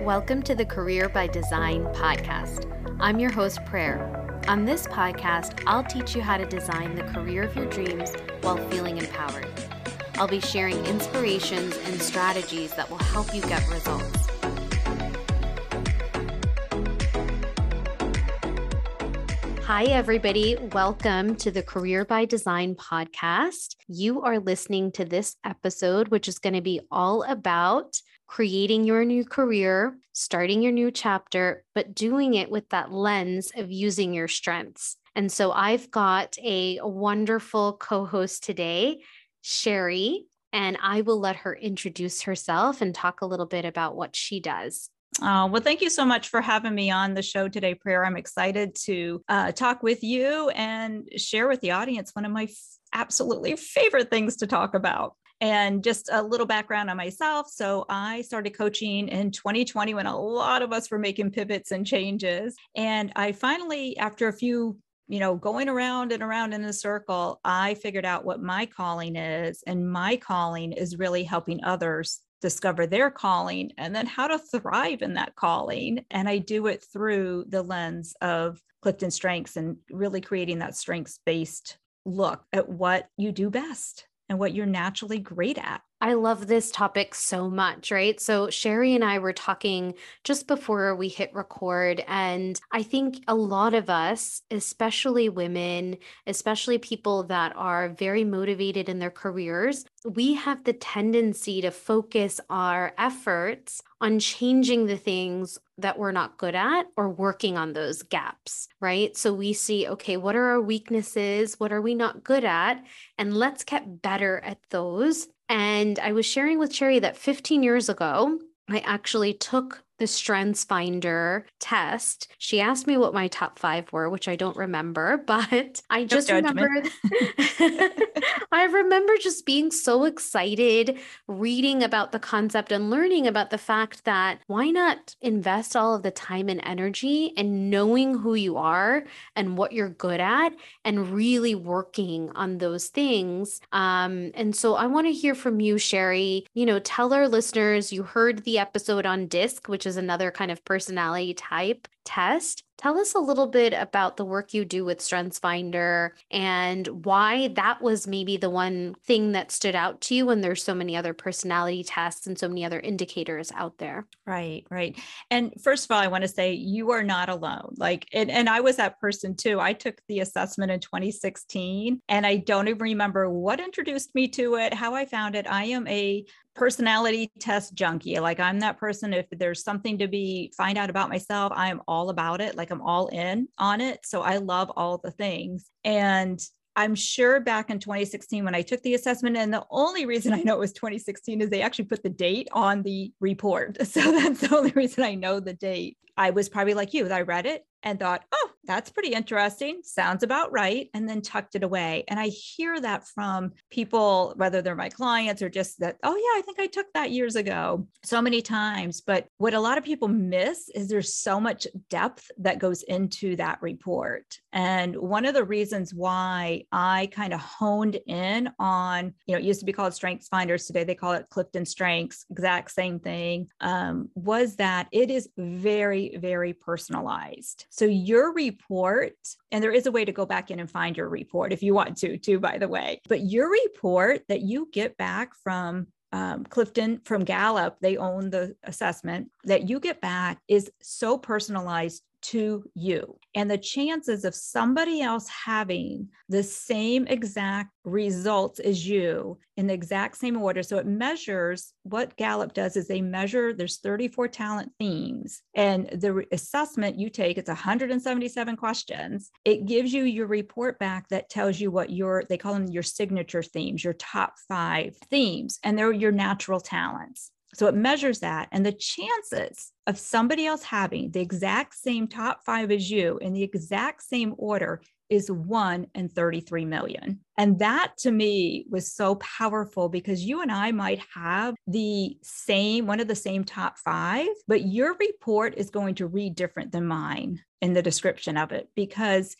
Welcome to the Career by Design podcast. I'm your host, Prayer. On this podcast, I'll teach you how to design the career of your dreams while feeling empowered. I'll be sharing inspirations and strategies that will help you get results. Hi, everybody. Welcome to the Career by Design podcast. You are listening to this episode, which is going to be all about creating your new career, starting your new chapter, but doing it with that lens of using your strengths. And so I've got a wonderful co host today, Sherry, and I will let her introduce herself and talk a little bit about what she does. Uh, well, thank you so much for having me on the show today, Prayer. I'm excited to uh, talk with you and share with the audience one of my f- absolutely favorite things to talk about. And just a little background on myself. So, I started coaching in 2020 when a lot of us were making pivots and changes. And I finally, after a few you know, going around and around in a circle, I figured out what my calling is. And my calling is really helping others discover their calling and then how to thrive in that calling. And I do it through the lens of Clifton Strengths and really creating that strengths based look at what you do best and what you're naturally great at. I love this topic so much, right? So, Sherry and I were talking just before we hit record. And I think a lot of us, especially women, especially people that are very motivated in their careers, we have the tendency to focus our efforts on changing the things that we're not good at or working on those gaps, right? So we see, okay, what are our weaknesses? What are we not good at? And let's get better at those and I was sharing with Sherry that 15 years ago, I actually took the Strengths Finder test. She asked me what my top five were, which I don't remember, but I just no remember. I remember just being so excited reading about the concept and learning about the fact that why not invest all of the time and energy and knowing who you are and what you're good at and really working on those things. Um, and so I want to hear from you, Sherry. You know, tell our listeners you heard the episode on DISC, which is another kind of personality type test. Tell us a little bit about the work you do with StrengthsFinder and why that was maybe the one thing that stood out to you when there's so many other personality tests and so many other indicators out there. Right, right. And first of all, I want to say you are not alone. Like, and, and I was that person too. I took the assessment in 2016 and I don't even remember what introduced me to it, how I found it. I am a personality test junkie. Like I'm that person. If there's something to be find out about myself, I am all about it. Like I'm all in on it. So I love all the things. And I'm sure back in 2016 when I took the assessment, and the only reason I know it was 2016 is they actually put the date on the report. So that's the only reason I know the date. I was probably like you, I read it and thought, oh, that's pretty interesting. Sounds about right. And then tucked it away. And I hear that from people, whether they're my clients or just that, oh, yeah, I think I took that years ago so many times. But what a lot of people miss is there's so much depth that goes into that report. And one of the reasons why I kind of honed in on, you know, it used to be called Strengths Finders. Today they call it Clifton Strengths, exact same thing, um, was that it is very, very personalized. So your report, and there is a way to go back in and find your report if you want to, too, by the way, but your report that you get back from um, Clifton from Gallup, they own the assessment that you get back is so personalized to you. And the chances of somebody else having the same exact results as you in the exact same order. So it measures what Gallup does is they measure there's 34 talent themes and the assessment you take it's 177 questions. It gives you your report back that tells you what your they call them your signature themes, your top 5 themes and they're your natural talents. So it measures that. And the chances of somebody else having the exact same top five as you in the exact same order is one in 33 million. And that to me was so powerful because you and I might have the same, one of the same top five, but your report is going to read different than mine in the description of it because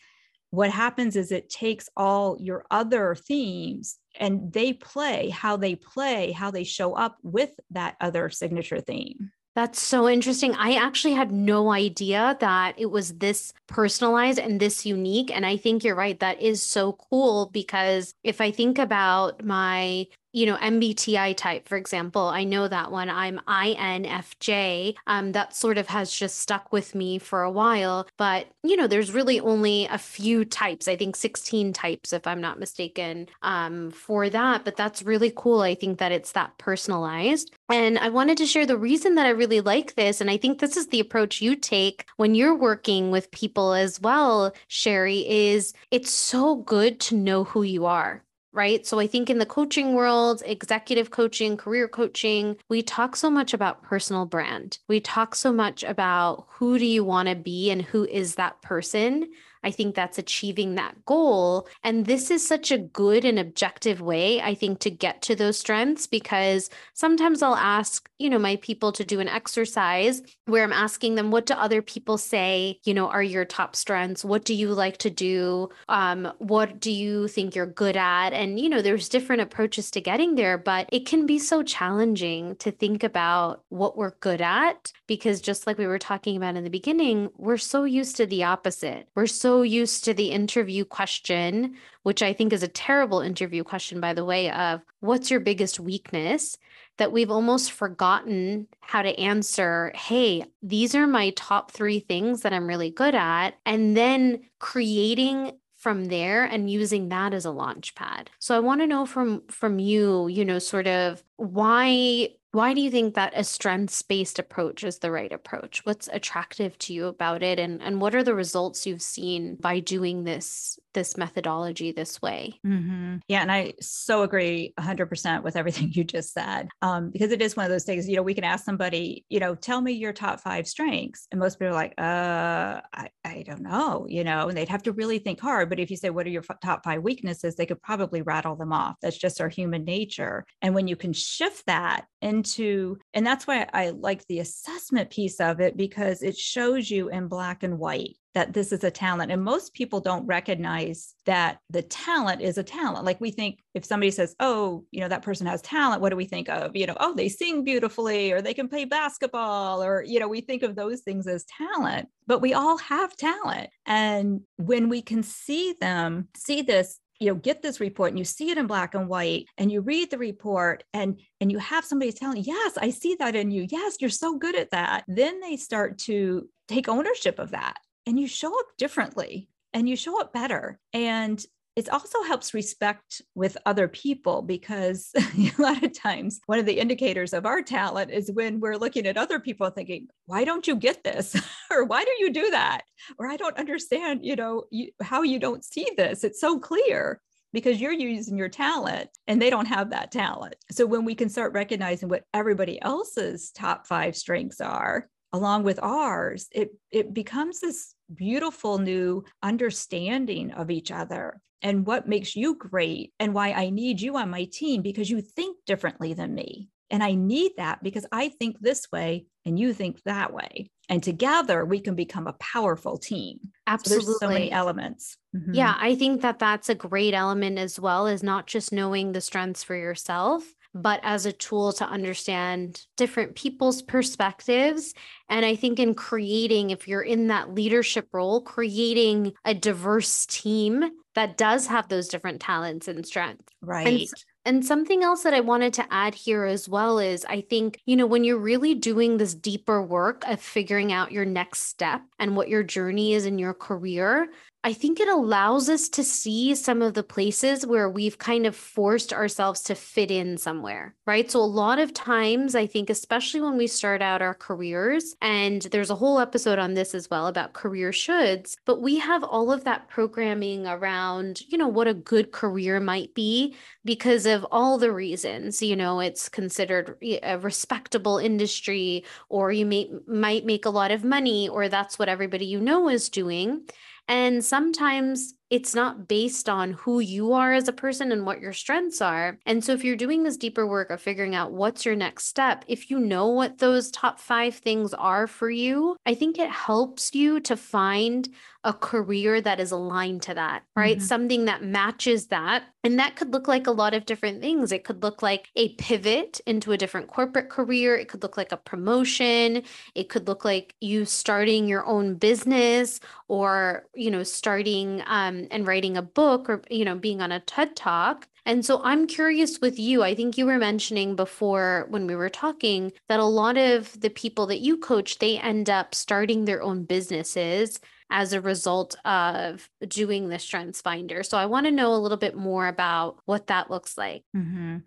what happens is it takes all your other themes and they play how they play, how they show up with that other signature theme. That's so interesting. I actually had no idea that it was this personalized and this unique. And I think you're right. That is so cool because if I think about my you know, MBTI type, for example, I know that one. I'm INFJ. Um, that sort of has just stuck with me for a while. But, you know, there's really only a few types, I think 16 types, if I'm not mistaken, um, for that. But that's really cool. I think that it's that personalized. And I wanted to share the reason that I really like this. And I think this is the approach you take when you're working with people as well, Sherry, is it's so good to know who you are right? So I think in the coaching world, executive coaching, career coaching, we talk so much about personal brand. We talk so much about who do you want to be and who is that person I think that's achieving that goal. And this is such a good and objective way, I think, to get to those strengths because sometimes I'll ask, you know, my people to do an exercise where I'm asking them, what do other people say, you know, are your top strengths? What do you like to do? Um, what do you think you're good at? And, you know, there's different approaches to getting there, but it can be so challenging to think about what we're good at because just like we were talking about in the beginning, we're so used to the opposite. We're so so used to the interview question, which I think is a terrible interview question, by the way, of what's your biggest weakness, that we've almost forgotten how to answer, hey, these are my top three things that I'm really good at. And then creating from there and using that as a launch pad. So I want to know from from you, you know, sort of why why do you think that a strengths based approach is the right approach? What's attractive to you about it and and what are the results you've seen by doing this this methodology this way? Mm-hmm. Yeah, and I so agree 100% with everything you just said. Um, because it is one of those things, you know, we can ask somebody, you know, tell me your top 5 strengths and most people are like, "Uh, I I don't know," you know, and they'd have to really think hard, but if you say what are your f- top 5 weaknesses, they could probably rattle them off. That's just our human nature. And when you can shift that into and that's why I like the assessment piece of it because it shows you in black and white that this is a talent and most people don't recognize that the talent is a talent. Like we think if somebody says oh you know that person has talent what do we think of? You know oh they sing beautifully or they can play basketball or you know we think of those things as talent but we all have talent. And when we can see them see this you know get this report and you see it in black and white and you read the report and and you have somebody telling yes i see that in you. Yes you're so good at that. Then they start to take ownership of that and you show up differently and you show up better. And it also helps respect with other people because a lot of times one of the indicators of our talent is when we're looking at other people thinking why don't you get this? Or why do you do that? Or i don't understand you know you, how you don't see this. It's so clear because you're using your talent and they don't have that talent. So when we can start recognizing what everybody else's top five strengths are along with ours it it becomes this beautiful new understanding of each other and what makes you great and why I need you on my team because you think differently than me. And I need that because I think this way and you think that way. And together we can become a powerful team. Absolutely. So there's so many elements. Mm-hmm. Yeah, I think that that's a great element as well as not just knowing the strengths for yourself, but as a tool to understand different people's perspectives. And I think in creating, if you're in that leadership role, creating a diverse team that does have those different talents and strengths. Right. And, and something else that I wanted to add here as well is I think, you know, when you're really doing this deeper work of figuring out your next step and what your journey is in your career, I think it allows us to see some of the places where we've kind of forced ourselves to fit in somewhere, right? So, a lot of times, I think, especially when we start out our careers, and there's a whole episode on this as well about career shoulds, but we have all of that programming around, you know, what a good career might be because of all the reasons. You know, it's considered a respectable industry, or you may, might make a lot of money, or that's what everybody you know is doing. And sometimes it's not based on who you are as a person and what your strengths are. And so if you're doing this deeper work of figuring out what's your next step, if you know what those top five things are for you, I think it helps you to find a career that is aligned to that, right? Mm-hmm. Something that matches that. And that could look like a lot of different things. It could look like a pivot into a different corporate career. It could look like a promotion. It could look like you starting your own business or, you know, starting and writing a book or, you know, being on a TED talk. And so I'm curious with you. I think you were mentioning before when we were talking that a lot of the people that you coach, they end up starting their own businesses as a result of doing the strengths finder so i want to know a little bit more about what that looks like. Mm-hmm.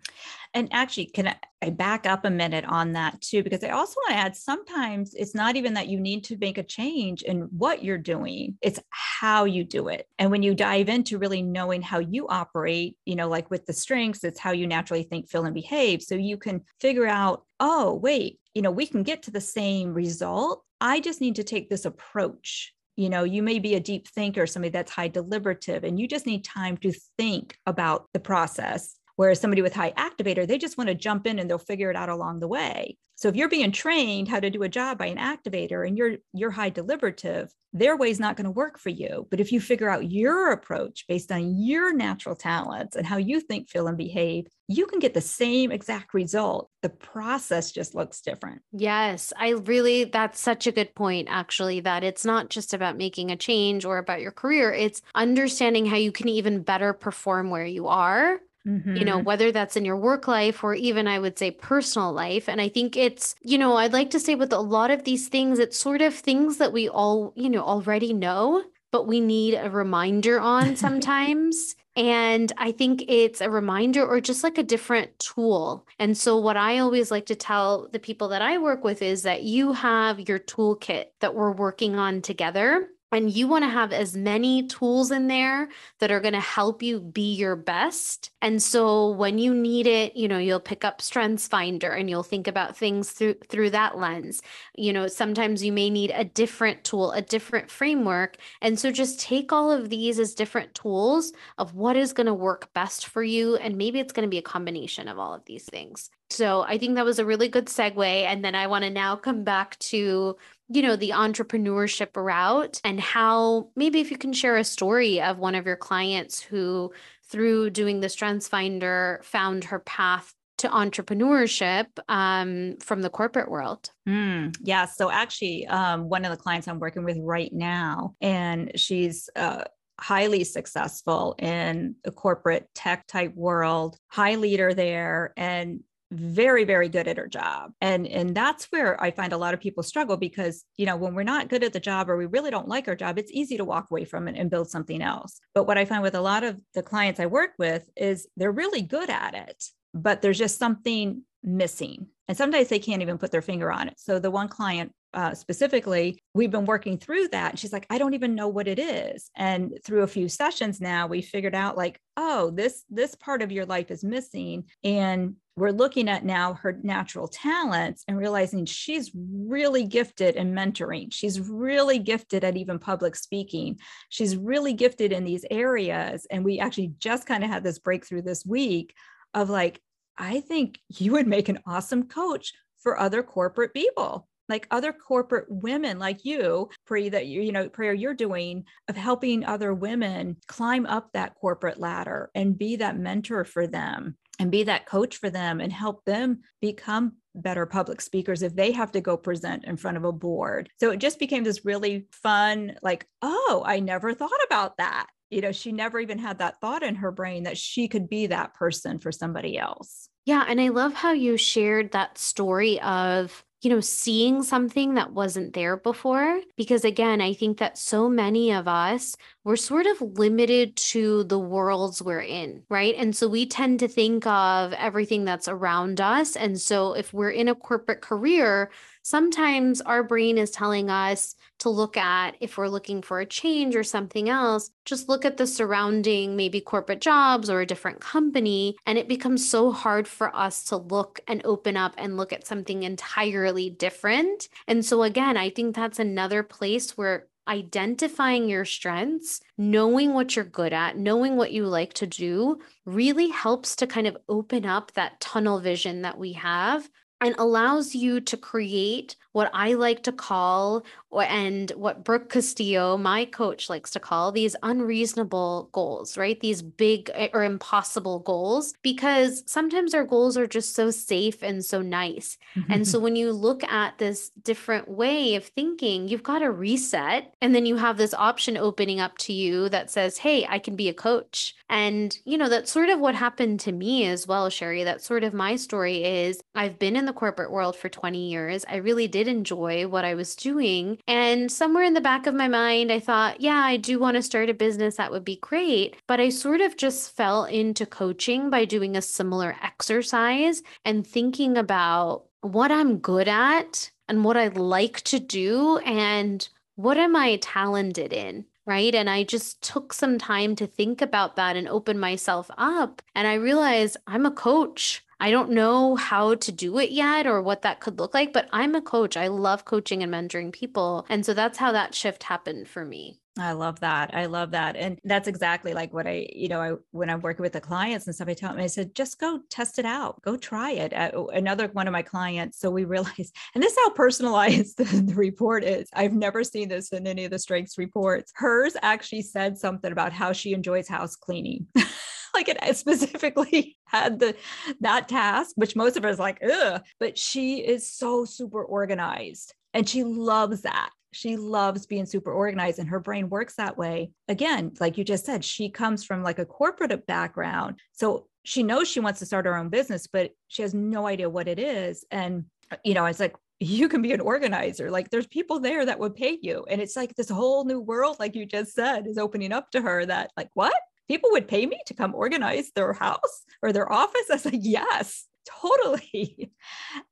and actually can I, I back up a minute on that too because i also want to add sometimes it's not even that you need to make a change in what you're doing it's how you do it. And when you dive into really knowing how you operate you know like with the strengths it's how you naturally think feel and behave. So you can figure out oh wait you know we can get to the same result. I just need to take this approach you know you may be a deep thinker somebody that's high deliberative and you just need time to think about the process whereas somebody with high activator they just want to jump in and they'll figure it out along the way so if you're being trained how to do a job by an activator and you're you're high deliberative, their way is not going to work for you. But if you figure out your approach based on your natural talents and how you think, feel, and behave, you can get the same exact result. The process just looks different. Yes, I really that's such a good point actually that it's not just about making a change or about your career, it's understanding how you can even better perform where you are Mm-hmm. you know, whether that's in your work life or even I would say personal life. And I think it's, you know, I'd like to say with a lot of these things, it's sort of things that we all, you know, already know, but we need a reminder on sometimes. And I think it's a reminder or just like a different tool. And so, what I always like to tell the people that I work with is that you have your toolkit that we're working on together. And you want to have as many tools in there that are going to help you be your best. And so when you need it, you know, you'll pick up Strengths Finder and you'll think about things through through that lens. You know, sometimes you may need a different tool, a different framework. And so just take all of these as different tools of what is going to work best for you and maybe it's going to be a combination of all of these things. So I think that was a really good segue and then I want to now come back to you know, the entrepreneurship route and how maybe if you can share a story of one of your clients who, through doing the Strengths Finder, found her path to entrepreneurship um, from the corporate world. Mm, yeah. So actually, um, one of the clients I'm working with right now, and she's uh, highly successful in the corporate tech type world, high leader there, and very very good at her job. And and that's where i find a lot of people struggle because you know when we're not good at the job or we really don't like our job it's easy to walk away from it and build something else. But what i find with a lot of the clients i work with is they're really good at it but there's just something missing and sometimes they can't even put their finger on it so the one client uh, specifically, we've been working through that. And she's like, I don't even know what it is. And through a few sessions now, we figured out like, oh, this this part of your life is missing, and we're looking at now her natural talents and realizing she's really gifted in mentoring. She's really gifted at even public speaking. She's really gifted in these areas. And we actually just kind of had this breakthrough this week of like, I think you would make an awesome coach for other corporate people like other corporate women like you pre that you you know prayer you're doing of helping other women climb up that corporate ladder and be that mentor for them and be that coach for them and help them become better public speakers if they have to go present in front of a board. So it just became this really fun, like, oh, I never thought about that. You know, she never even had that thought in her brain that she could be that person for somebody else. Yeah. And I love how you shared that story of you know, seeing something that wasn't there before. Because again, I think that so many of us, we're sort of limited to the worlds we're in, right? And so we tend to think of everything that's around us. And so if we're in a corporate career, sometimes our brain is telling us to look at if we're looking for a change or something else, just look at the surrounding maybe corporate jobs or a different company. And it becomes so hard for us to look and open up and look at something entirely different. And so, again, I think that's another place where identifying your strengths, knowing what you're good at, knowing what you like to do really helps to kind of open up that tunnel vision that we have and allows you to create what I like to call, and what Brooke Castillo, my coach, likes to call these unreasonable goals, right? These big eh, or impossible goals, because sometimes our goals are just so safe and so nice. and so when you look at this different way of thinking, you've got to reset. And then you have this option opening up to you that says, hey, I can be a coach. And, you know, that's sort of what happened to me as well, Sherry. That's sort of my story is I've been in the corporate world for 20 years. I really did enjoy what I was doing. And somewhere in the back of my mind, I thought, yeah, I do want to start a business. That would be great. But I sort of just fell into coaching by doing a similar exercise and thinking about what I'm good at and what I like to do and what am I talented in? right? And I just took some time to think about that and open myself up. And I realized I'm a coach. I don't know how to do it yet or what that could look like, but I'm a coach. I love coaching and mentoring people. And so that's how that shift happened for me. I love that. I love that. And that's exactly like what I, you know, I, when I'm working with the clients and stuff, I tell them, I said, just go test it out, go try it. Uh, another one of my clients. So we realized, and this is how personalized the, the report is. I've never seen this in any of the strengths reports. Hers actually said something about how she enjoys house cleaning. like it specifically had the that task, which most of us like, ugh, but she is so super organized and she loves that. She loves being super organized and her brain works that way. Again, like you just said, she comes from like a corporate background. So she knows she wants to start her own business, but she has no idea what it is. And, you know, it's like, you can be an organizer. Like there's people there that would pay you. And it's like this whole new world, like you just said, is opening up to her that, like, what? People would pay me to come organize their house or their office. I was like, yes, totally.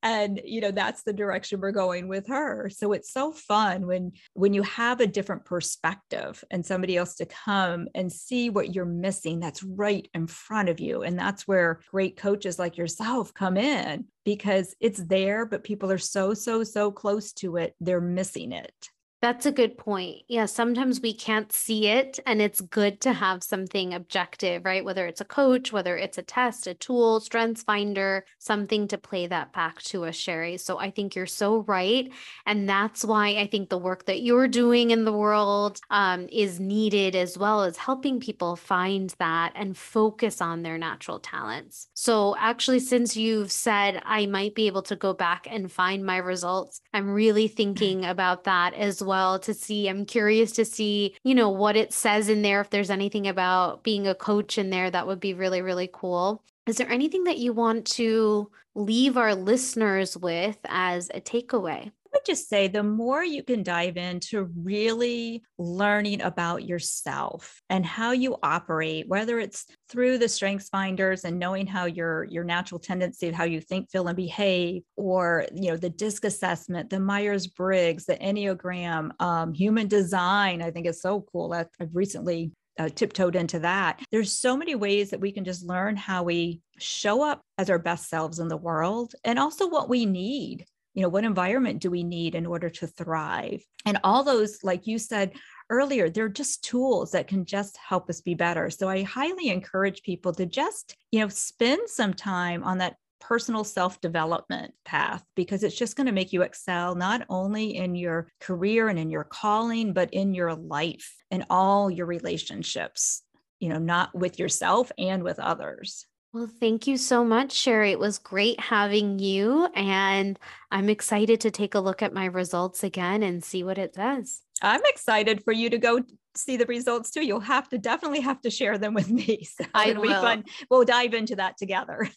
And you know, that's the direction we're going with her. So it's so fun when when you have a different perspective and somebody else to come and see what you're missing that's right in front of you. And that's where great coaches like yourself come in because it's there, but people are so, so, so close to it, they're missing it. That's a good point. Yeah, sometimes we can't see it, and it's good to have something objective, right? Whether it's a coach, whether it's a test, a tool, strengths finder, something to play that back to us, Sherry. So I think you're so right. And that's why I think the work that you're doing in the world um, is needed, as well as helping people find that and focus on their natural talents. So, actually, since you've said I might be able to go back and find my results, I'm really thinking about that as well well to see. I'm curious to see, you know, what it says in there. If there's anything about being a coach in there, that would be really, really cool. Is there anything that you want to leave our listeners with as a takeaway? I would just say the more you can dive into really learning about yourself and how you operate, whether it's through the strengths finders and knowing how your your natural tendency of how you think, feel, and behave, or you know the DISC assessment, the Myers Briggs, the Enneagram, um, human design, I think is so cool. That I've recently uh, tiptoed into that. There's so many ways that we can just learn how we show up as our best selves in the world and also what we need you know what environment do we need in order to thrive and all those like you said earlier they're just tools that can just help us be better so i highly encourage people to just you know spend some time on that personal self development path because it's just going to make you excel not only in your career and in your calling but in your life and all your relationships you know not with yourself and with others well, thank you so much, Sherry. It was great having you. And I'm excited to take a look at my results again and see what it says. I'm excited for you to go see the results too. You'll have to definitely have to share them with me. So I it'll will. be fun. We'll dive into that together.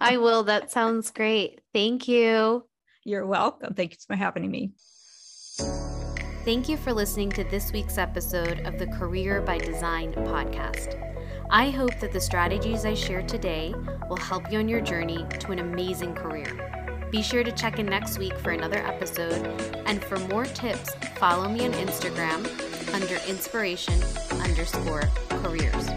I will. That sounds great. Thank you. You're welcome. Thank you for having me. Thank you for listening to this week's episode of the Career by Design podcast. I hope that the strategies I share today will help you on your journey to an amazing career. Be sure to check in next week for another episode, and for more tips, follow me on Instagram under inspiration underscore careers.